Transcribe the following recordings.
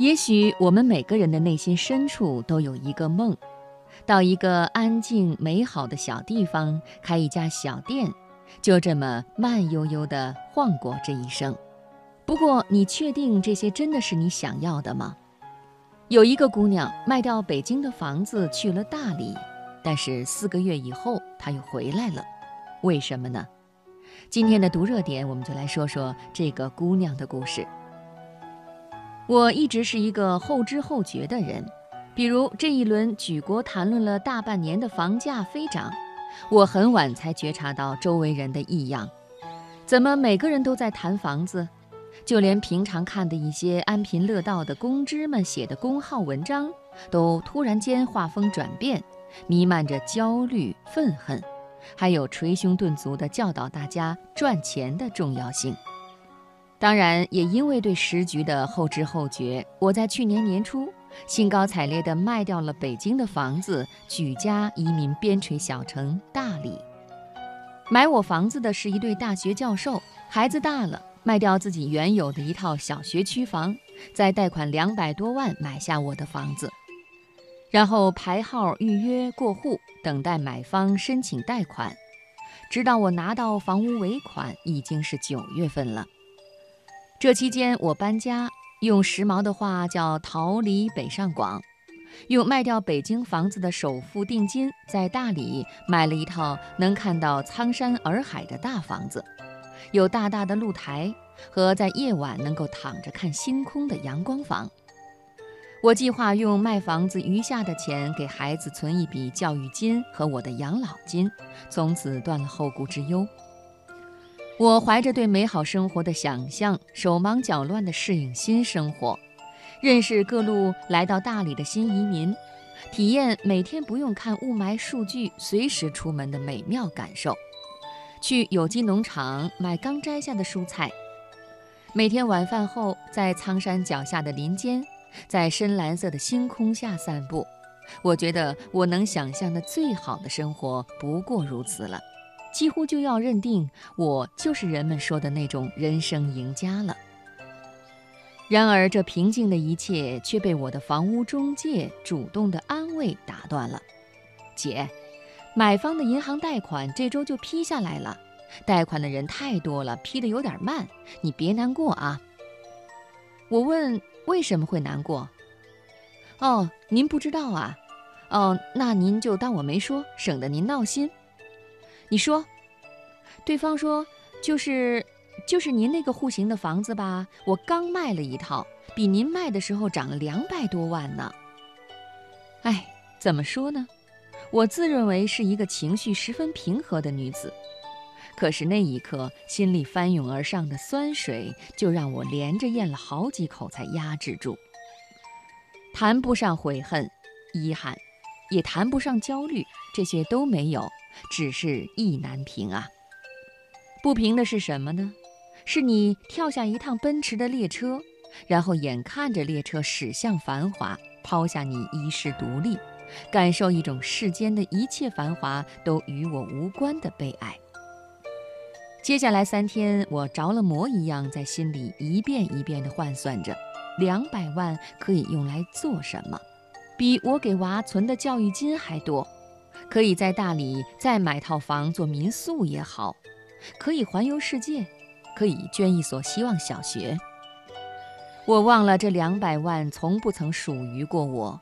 也许我们每个人的内心深处都有一个梦，到一个安静美好的小地方开一家小店，就这么慢悠悠地晃过这一生。不过，你确定这些真的是你想要的吗？有一个姑娘卖掉北京的房子去了大理，但是四个月以后她又回来了，为什么呢？今天的读热点，我们就来说说这个姑娘的故事。我一直是一个后知后觉的人，比如这一轮举国谈论了大半年的房价飞涨，我很晚才觉察到周围人的异样。怎么每个人都在谈房子？就连平常看的一些安贫乐道的公知们写的公号文章，都突然间画风转变，弥漫着焦虑、愤恨，还有捶胸顿足地教导大家赚钱的重要性。当然，也因为对时局的后知后觉，我在去年年初兴高采烈地卖掉了北京的房子，举家移民边陲小城大理。买我房子的是一对大学教授，孩子大了，卖掉自己原有的一套小学区房，再贷款两百多万买下我的房子，然后排号预约过户，等待买方申请贷款，直到我拿到房屋尾款，已经是九月份了。这期间，我搬家，用时髦的话叫“逃离北上广”，用卖掉北京房子的首付定金，在大理买了一套能看到苍山洱海的大房子，有大大的露台和在夜晚能够躺着看星空的阳光房。我计划用卖房子余下的钱给孩子存一笔教育金和我的养老金，从此断了后顾之忧。我怀着对美好生活的想象，手忙脚乱地适应新生活，认识各路来到大理的新移民，体验每天不用看雾霾数据，随时出门的美妙感受。去有机农场买刚摘下的蔬菜，每天晚饭后在苍山脚下的林间，在深蓝色的星空下散步。我觉得我能想象的最好的生活不过如此了。几乎就要认定我就是人们说的那种人生赢家了。然而，这平静的一切却被我的房屋中介主动的安慰打断了。姐，买方的银行贷款这周就批下来了，贷款的人太多了，批的有点慢，你别难过啊。我问为什么会难过？哦，您不知道啊？哦，那您就当我没说，省得您闹心。你说，对方说就是，就是您那个户型的房子吧？我刚卖了一套，比您卖的时候涨了两百多万呢。哎，怎么说呢？我自认为是一个情绪十分平和的女子，可是那一刻心里翻涌而上的酸水，就让我连着咽了好几口才压制住。谈不上悔恨、遗憾，也谈不上焦虑，这些都没有。只是意难平啊！不平的是什么呢？是你跳下一趟奔驰的列车，然后眼看着列车驶向繁华，抛下你一世独立，感受一种世间的一切繁华都与我无关的悲哀。接下来三天，我着了魔一样在心里一遍一遍地换算着：两百万可以用来做什么？比我给娃存的教育金还多。可以在大理再买套房做民宿也好，可以环游世界，可以捐一所希望小学。我忘了这两百万从不曾属于过我，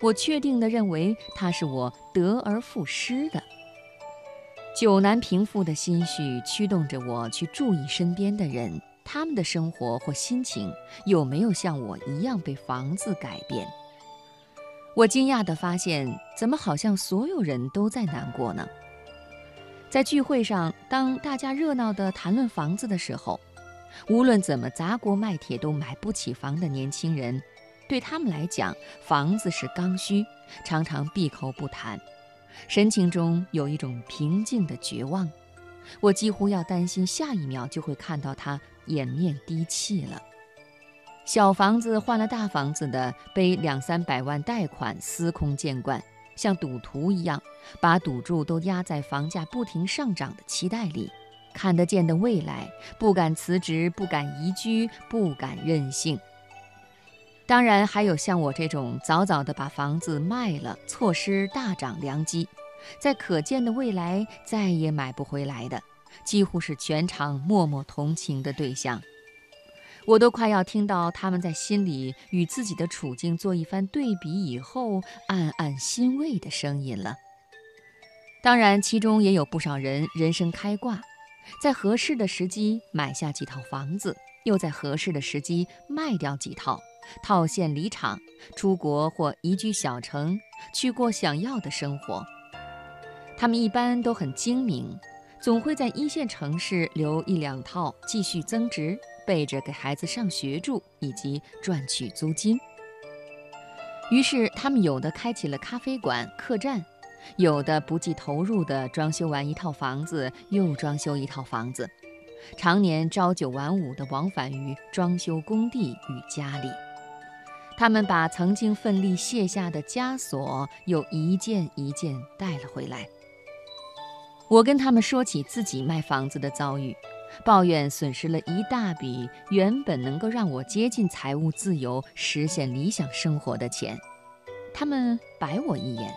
我确定地认为它是我得而复失的。久难平复的心绪驱动着我去注意身边的人，他们的生活或心情有没有像我一样被房子改变。我惊讶地发现，怎么好像所有人都在难过呢？在聚会上，当大家热闹地谈论房子的时候，无论怎么砸锅卖铁都买不起房的年轻人，对他们来讲，房子是刚需，常常闭口不谈，神情中有一种平静的绝望。我几乎要担心，下一秒就会看到他掩面低泣了。小房子换了大房子的，背两三百万贷款，司空见惯，像赌徒一样，把赌注都压在房价不停上涨的期待里，看得见的未来，不敢辞职，不敢移居，不敢任性。当然，还有像我这种早早的把房子卖了，错失大涨良机，在可见的未来再也买不回来的，几乎是全场默默同情的对象。我都快要听到他们在心里与自己的处境做一番对比以后，暗暗欣慰的声音了。当然，其中也有不少人人生开挂，在合适的时机买下几套房子，又在合适的时机卖掉几套，套现离场，出国或移居小城，去过想要的生活。他们一般都很精明，总会在一线城市留一两套，继续增值。备着给孩子上学住，以及赚取租金。于是，他们有的开起了咖啡馆、客栈，有的不计投入的装修完一套房子又装修一套房子，常年朝九晚五的往返于装修工地与家里。他们把曾经奋力卸下的枷锁又一件一件带了回来。我跟他们说起自己卖房子的遭遇。抱怨损失了一大笔原本能够让我接近财务自由、实现理想生活的钱，他们白我一眼，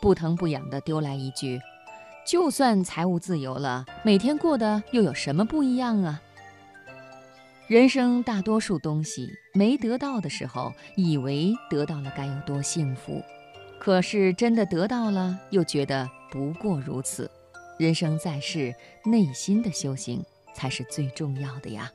不疼不痒地丢来一句：“就算财务自由了，每天过得又有什么不一样啊？”人生大多数东西没得到的时候，以为得到了该有多幸福，可是真的得到了，又觉得不过如此。人生在世，内心的修行。才是最重要的呀。